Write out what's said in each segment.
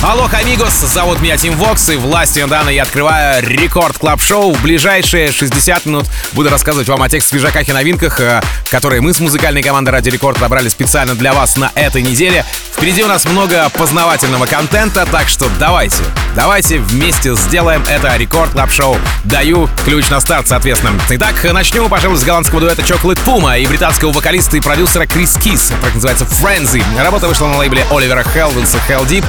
Алло, amigos, зовут меня Тим Вокс, и властью данной я открываю Record Club Show В ближайшие 60 минут буду рассказывать вам о тех свежаках и новинках, э, которые мы с музыкальной командой Радио Рекорд набрали специально для вас на этой неделе. Впереди у нас много познавательного контента, так что давайте, давайте вместе сделаем это Record Club Show Даю ключ на старт, соответственно. Итак, начнем, пожалуй, с голландского дуэта Chocolate Puma и британского вокалиста и продюсера Chris Keys. Трек называется Frenzy. Работа вышла на лейбле Оливера Хелденса Heldeep.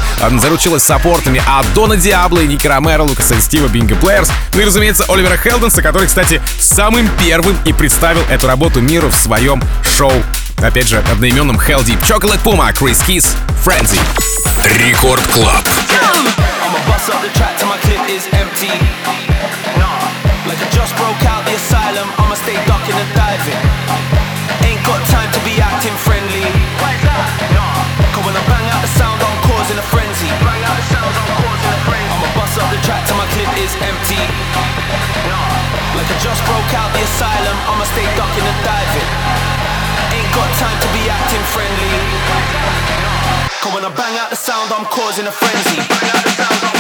Заручилась саппортами от Дона Диабло и Ники Ромеро, Лукаса и Стива Bingo Players. Ну и, разумеется, Оливера Хелденса, который, кстати, самым первым и представил эту работу миру в своем шоу опять же, одноименным Heldeep. Chocolate Puma, Chris Keys, Frenzy. Record Club. Ain't is empty. Like I just broke out the asylum, I'ma stay ducking and diving. Ain't got time to be acting friendly. Cause when I bang out the sound, I'm causing a frenzy.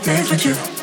Dance with you.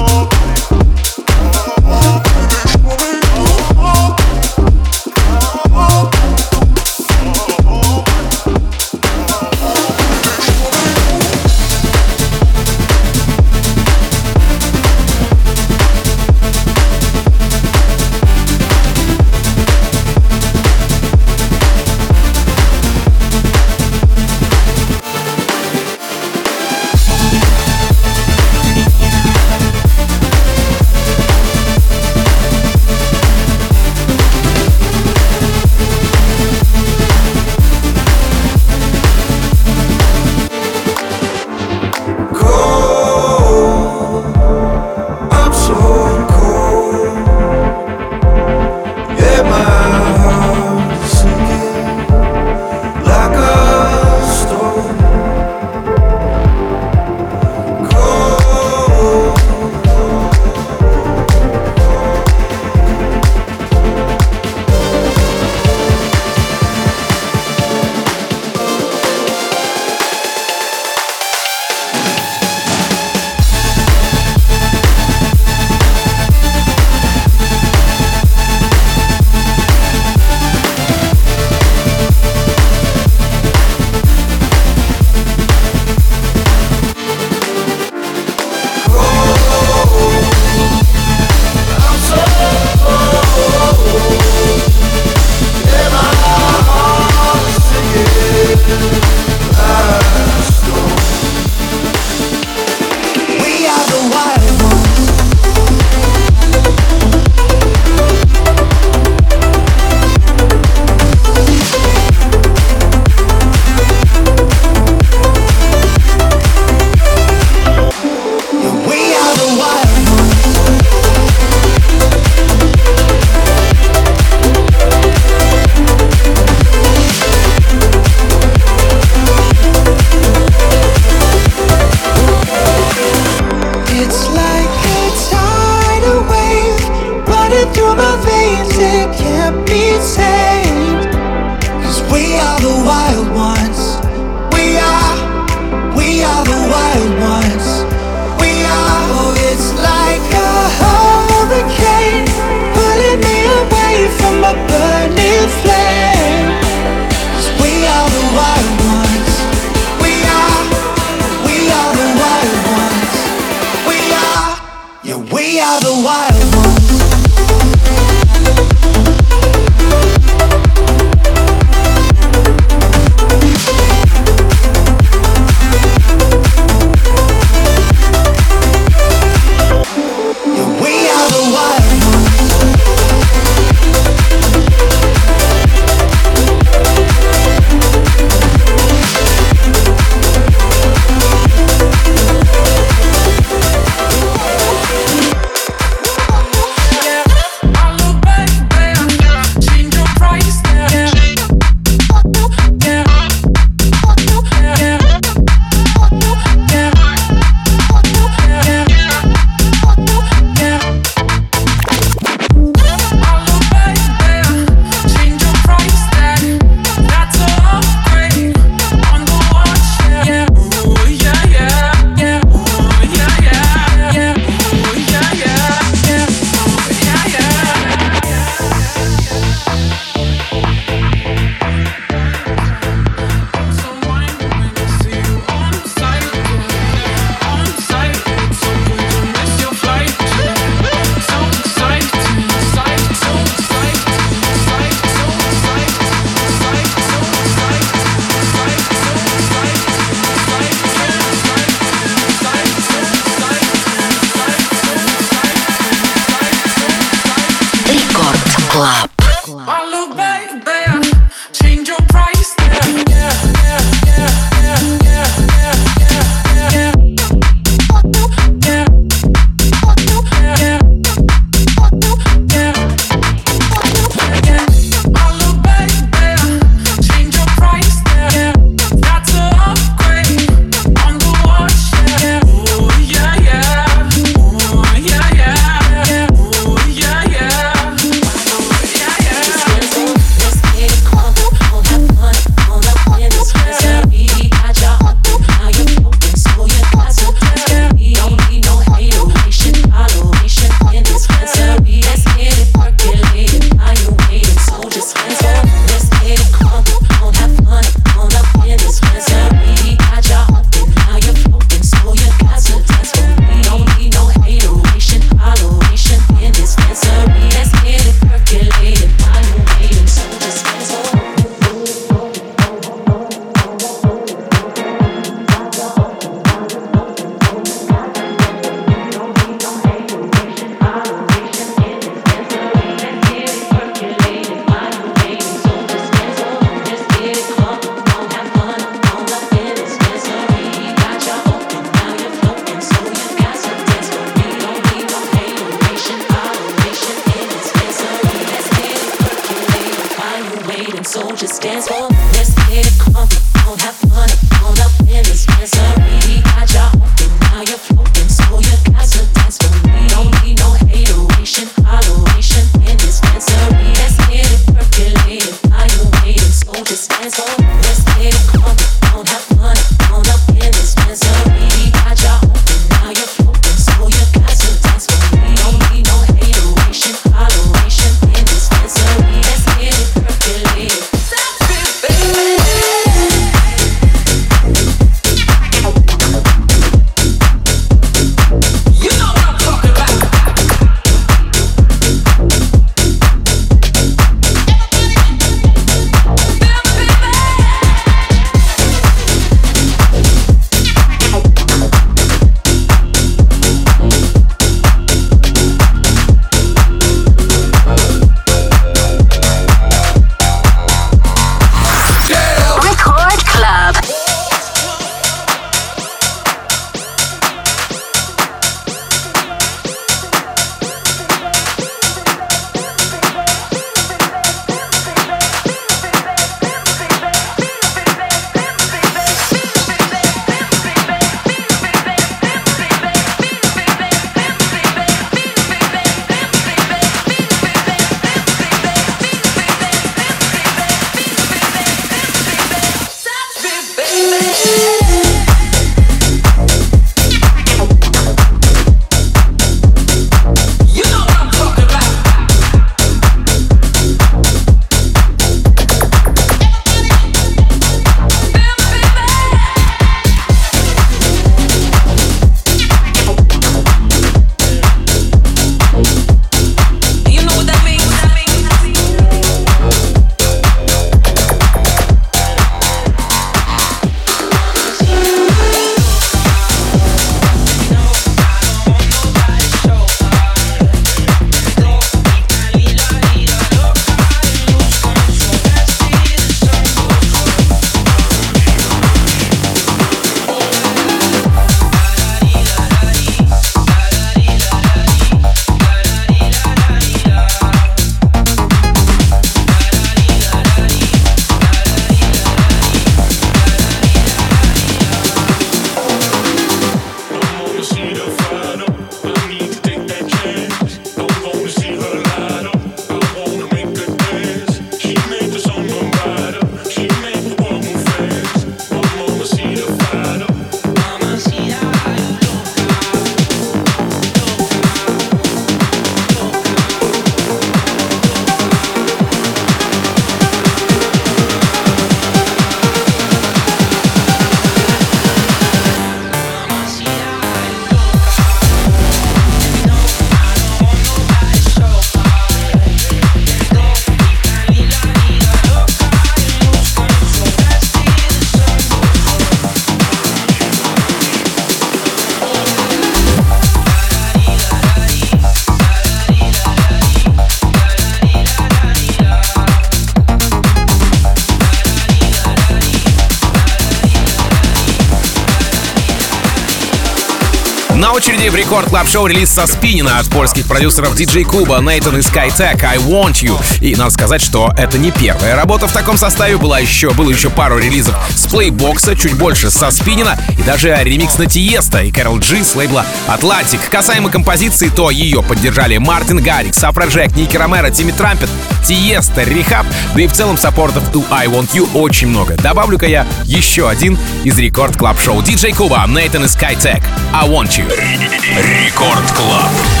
Record Club Show релиз со Spinnin'а от польских продюсеров DJ Kuba, Neitan и Skytech I Want You. И надо сказать, что это не первая работа в таком составе. Была еще, было еще пару релизов с Playbox'а, чуть больше со Spinnin'а и даже ремикс на Тиесто и Karol G с лейбла Atlantic. Касаемо композиции, то ее поддержали Мартин Гаррикс, Afrojack, Ники Ромеро, Тимми Трампет, Тиесто, R3hab, да и в целом саппортов у I Want You очень много. Добавлю-ка я еще один из рекорд клаб шоу DJ Kuba, Нейтан и Skytech I Want You. Рекорд Клаб.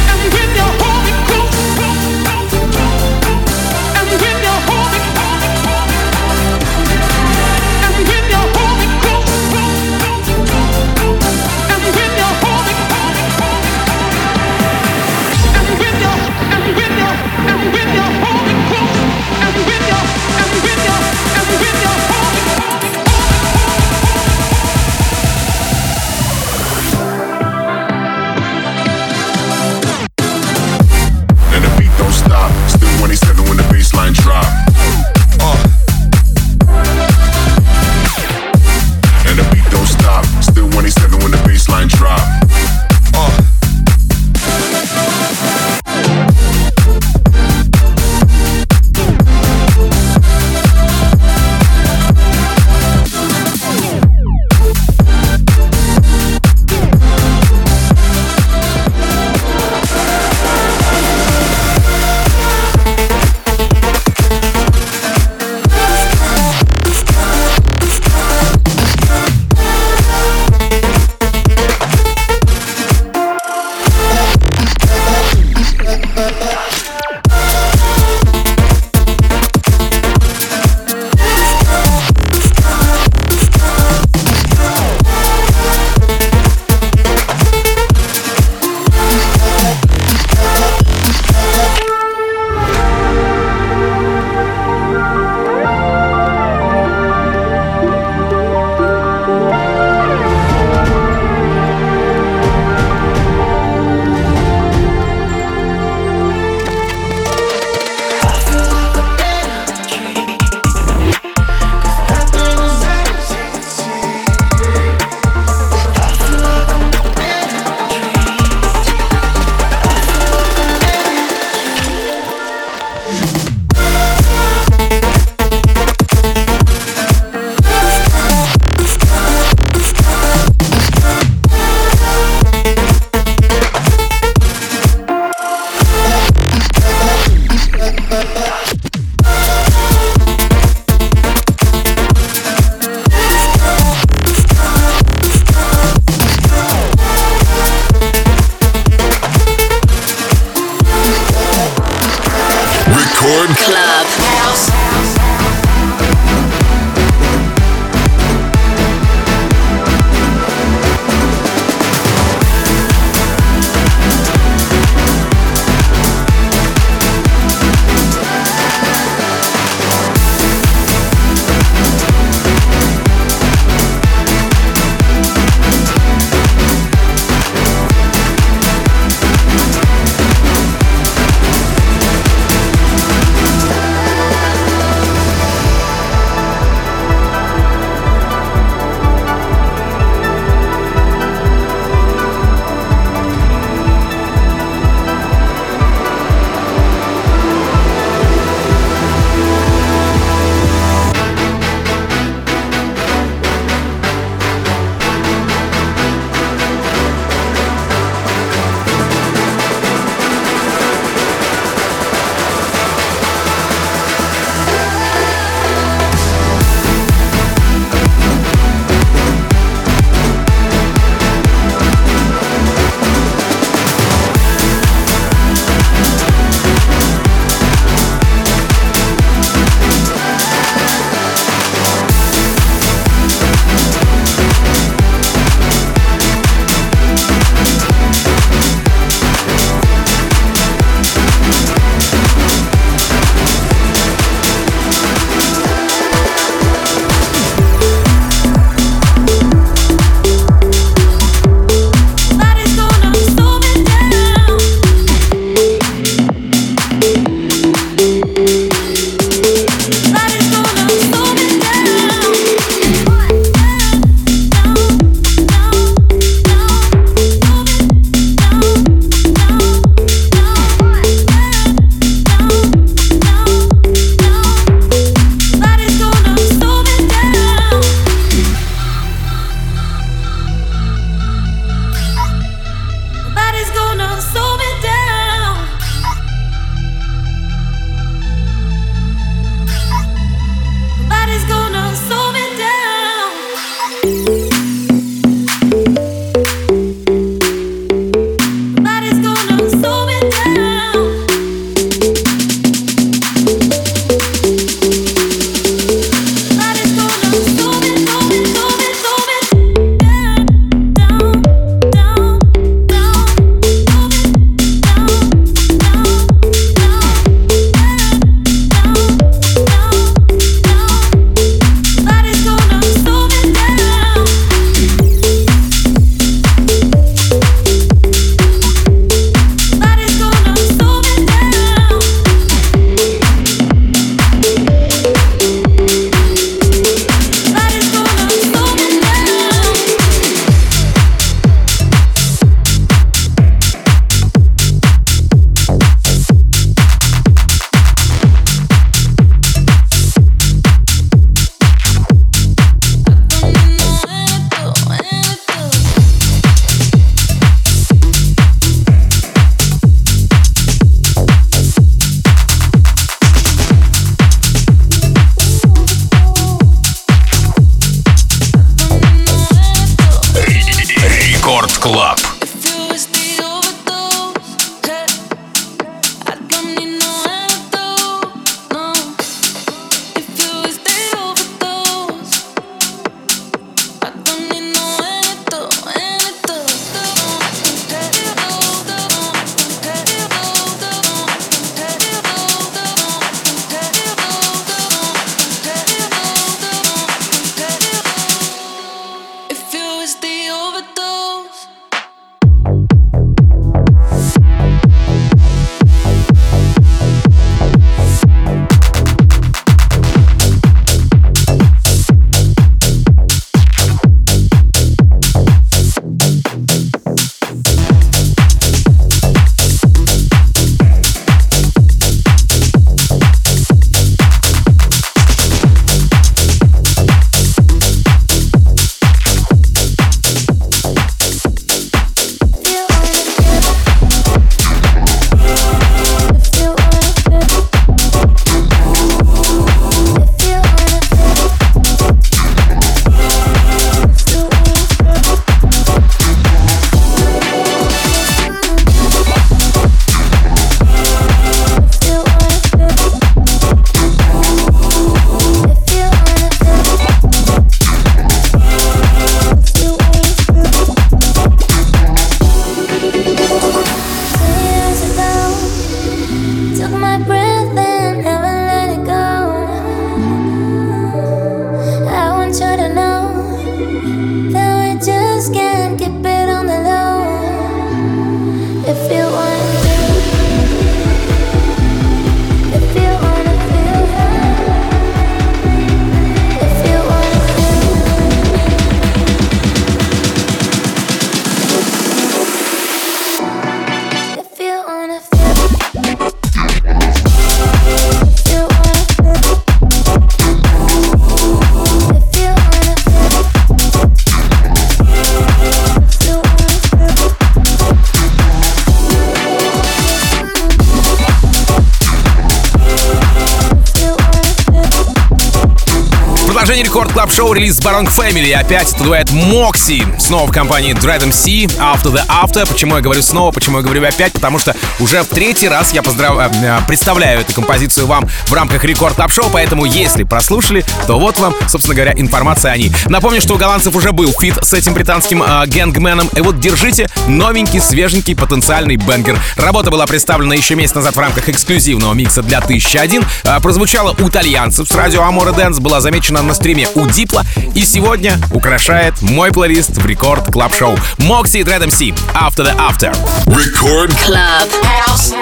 Record Club Show релиз Barong Family. Опять это дуэт Moksi. Снова в компании Dread MC, After the After. Почему я говорю снова, почему я говорю опять? Потому что уже в третий раз я поздрав... Э, э, представляю эту композицию вам в рамках Record Club Show, поэтому если прослушали, то вот вам, собственно говоря, информация о ней. Напомню, что у голландцев уже был фит с этим британским э, гэнгменом. И вот держите новенький, свеженький потенциальный banger. Работа была представлена еще месяц назад в рамках эксклюзивного микса для 1001. Э, прозвучала у итальянцев с радио Амора Dance, была замечена на стриме у Дипла и сегодня украшает мой плейлист в Record Club Show. Moksi и Dread MC After the After. Record Club Show.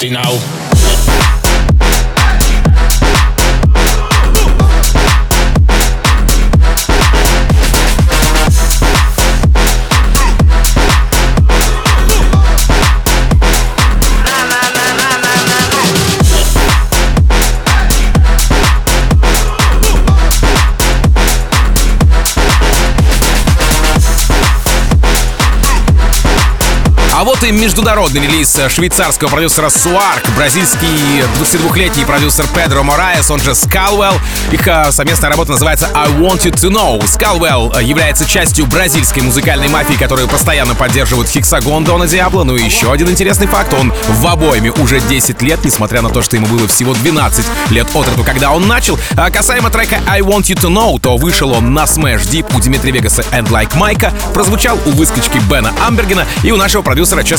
Nasty now. И международный релиз швейцарского продюсера Суарк, бразильский 22-летний продюсер Педро Мораес, он же Скалвелл. Их а, совместная работа называется I Want You To Know. Скалвелл а, является частью бразильской музыкальной мафии, которую постоянно поддерживают Хексагон Дона Диабло. Ну и еще один интересный факт, он в обойме уже 10 лет, несмотря на то, что ему было всего 12 лет от роду, когда он начал. А касаемо трека I Want You To Know, то вышел он на Smash Deep у Дмитрия Вегаса and Like Майка, прозвучал у выскочки Бена Амбергена и у нашего продюсера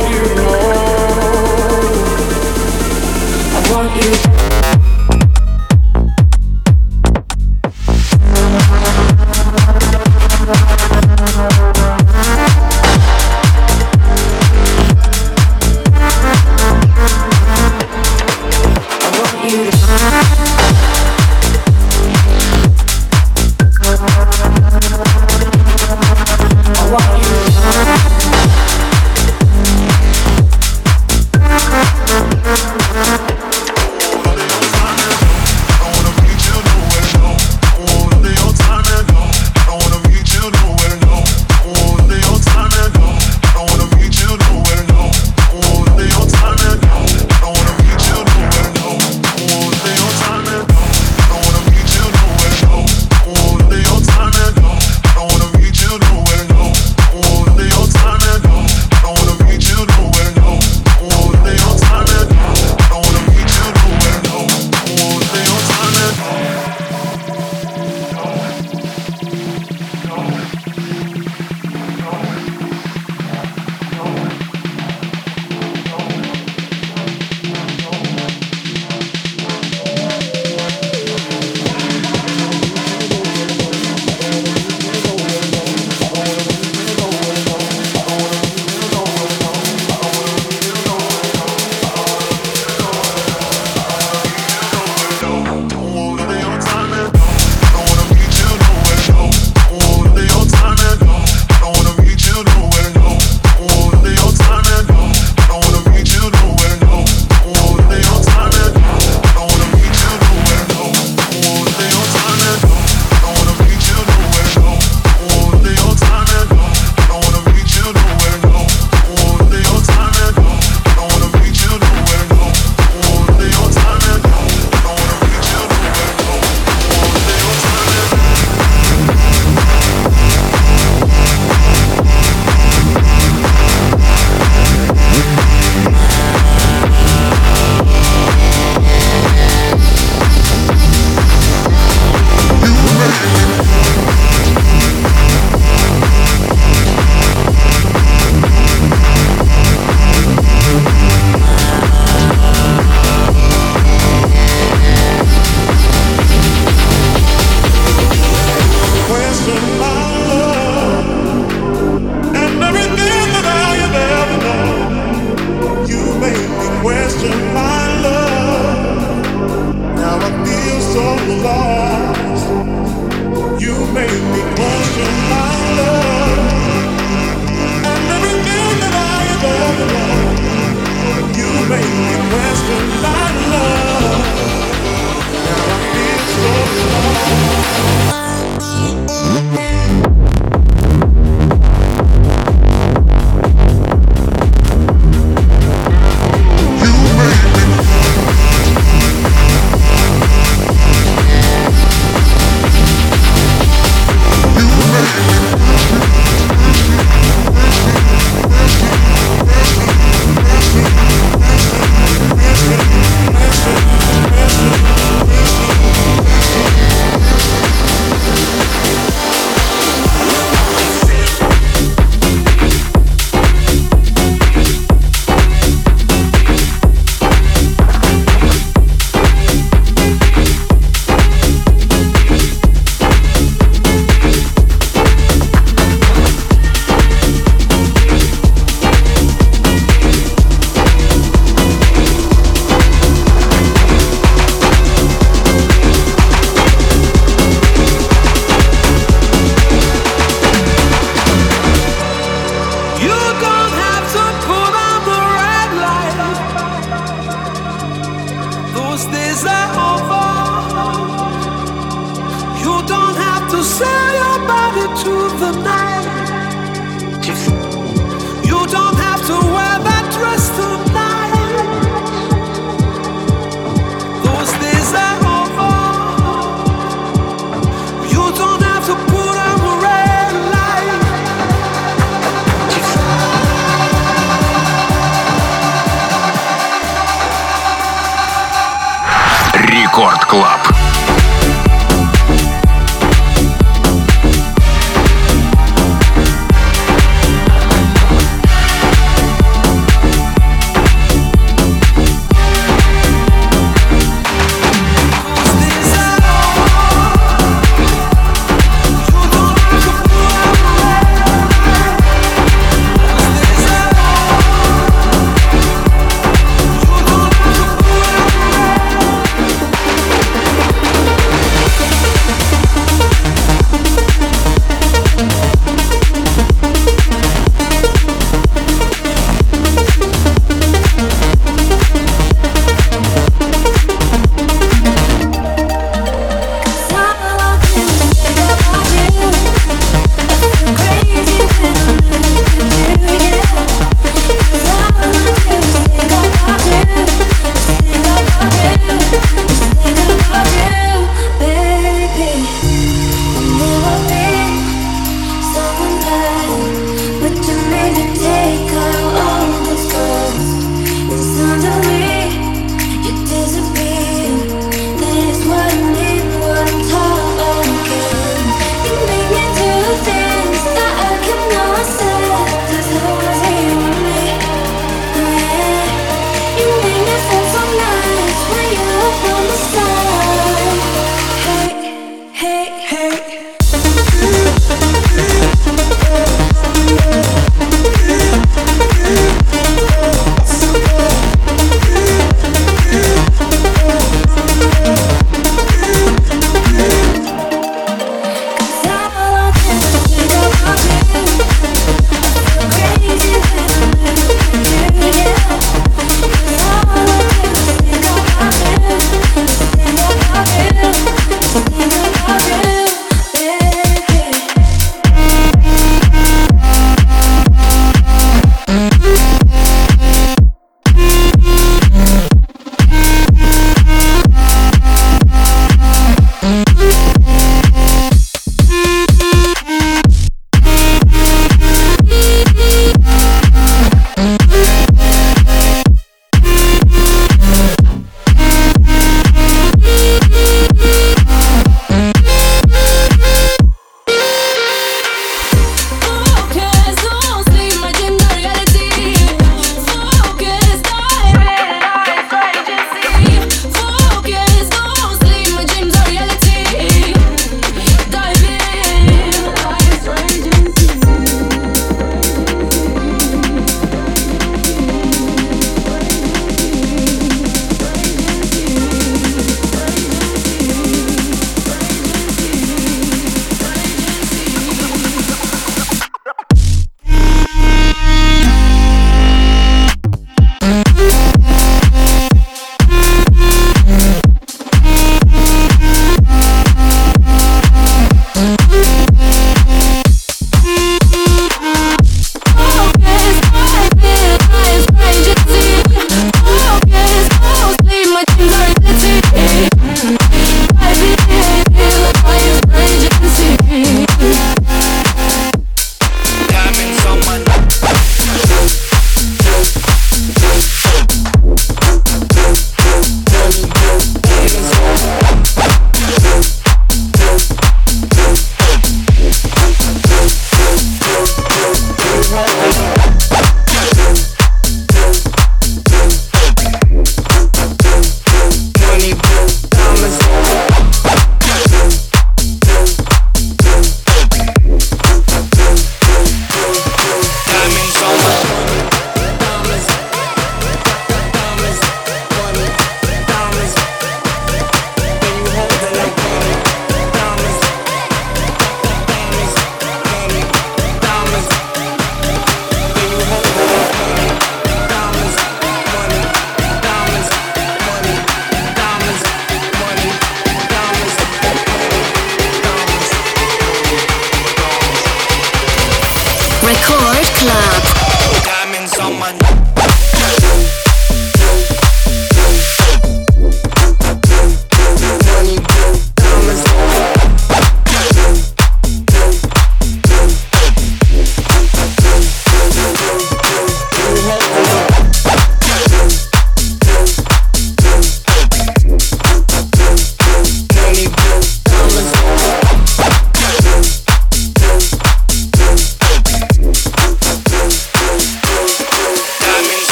you. I want you.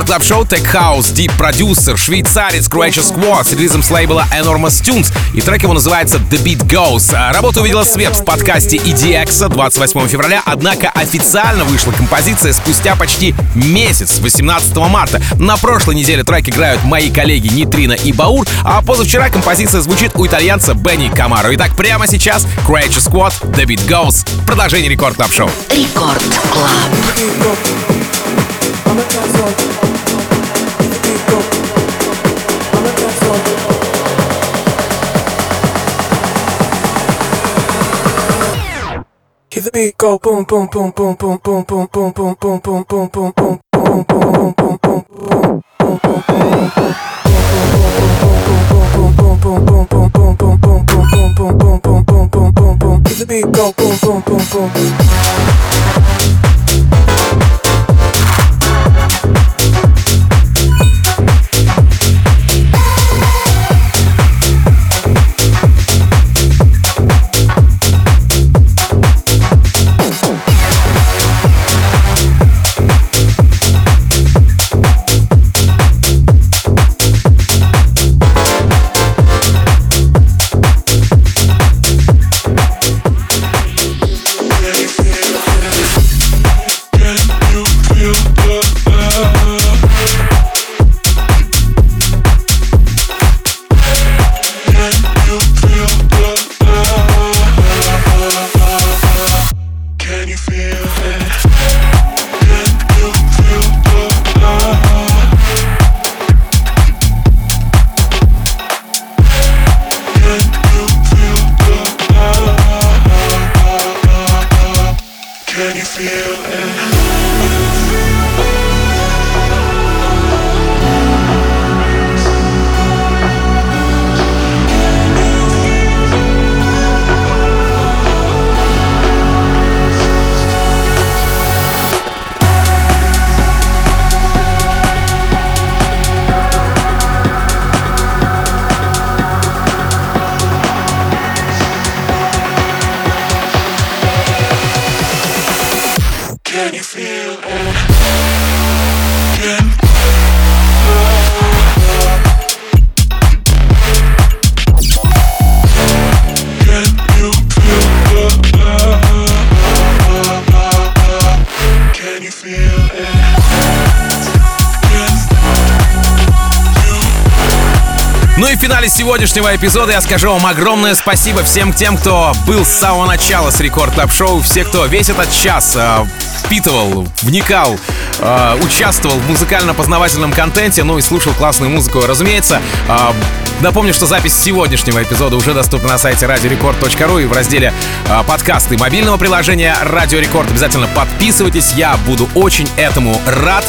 Рекорд клаб шоу Tech House Deep Producer, швейцарец Croatia Squad с релизом с лейбла Enormous Tunes, и трек его называется The Beat Goes. А, работа увидела свет в подкасте EDX 28 февраля, однако официально вышла композиция спустя почти месяц, 18 марта. На прошлой неделе трек играют мои коллеги Нитрина и Баур, а позавчера композиция звучит у итальянца Бенни Камаро. Итак, прямо сейчас Croatia Squad The Beat Goes. Продолжение рекорд клаб шоу. Рекорд Клаб. Keep the beat go boom boom boom boom boom boom boom boom boom boom boom boom boom boom Keep the beat go boom boom boom boom сегодняшнего эпизода я скажу вам огромное спасибо всем тем, кто был с самого начала с Record Club Show, все, кто весь этот час э, впитывал, вникал, э, участвовал в музыкально-познавательном контенте, ну и слушал классную музыку, разумеется. Э, Напомню, что запись сегодняшнего эпизода уже доступна на сайте radiorecord.ru и в разделе э, подкасты мобильного приложения Радио Рекорд. Обязательно подписывайтесь, я буду очень этому рад.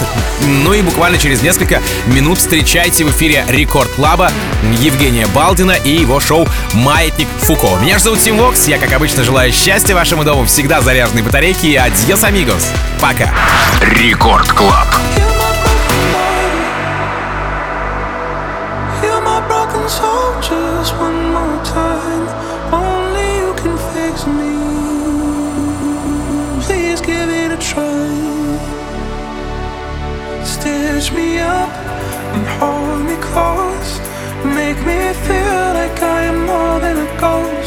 Ну и буквально через несколько минут встречайте в эфире Record Club'а Евгения Балдина и его шоу «Маятник Фуко». Меня же зовут Тим Вокс, я, как обычно, желаю счастья вашему дому, всегда заряженной батарейки и adiós, amigos. Пока. Record Club. just one more time. Only you can fix me. Please give it a try. Stitch me up and hold me close. make me feel like I am more than a ghost.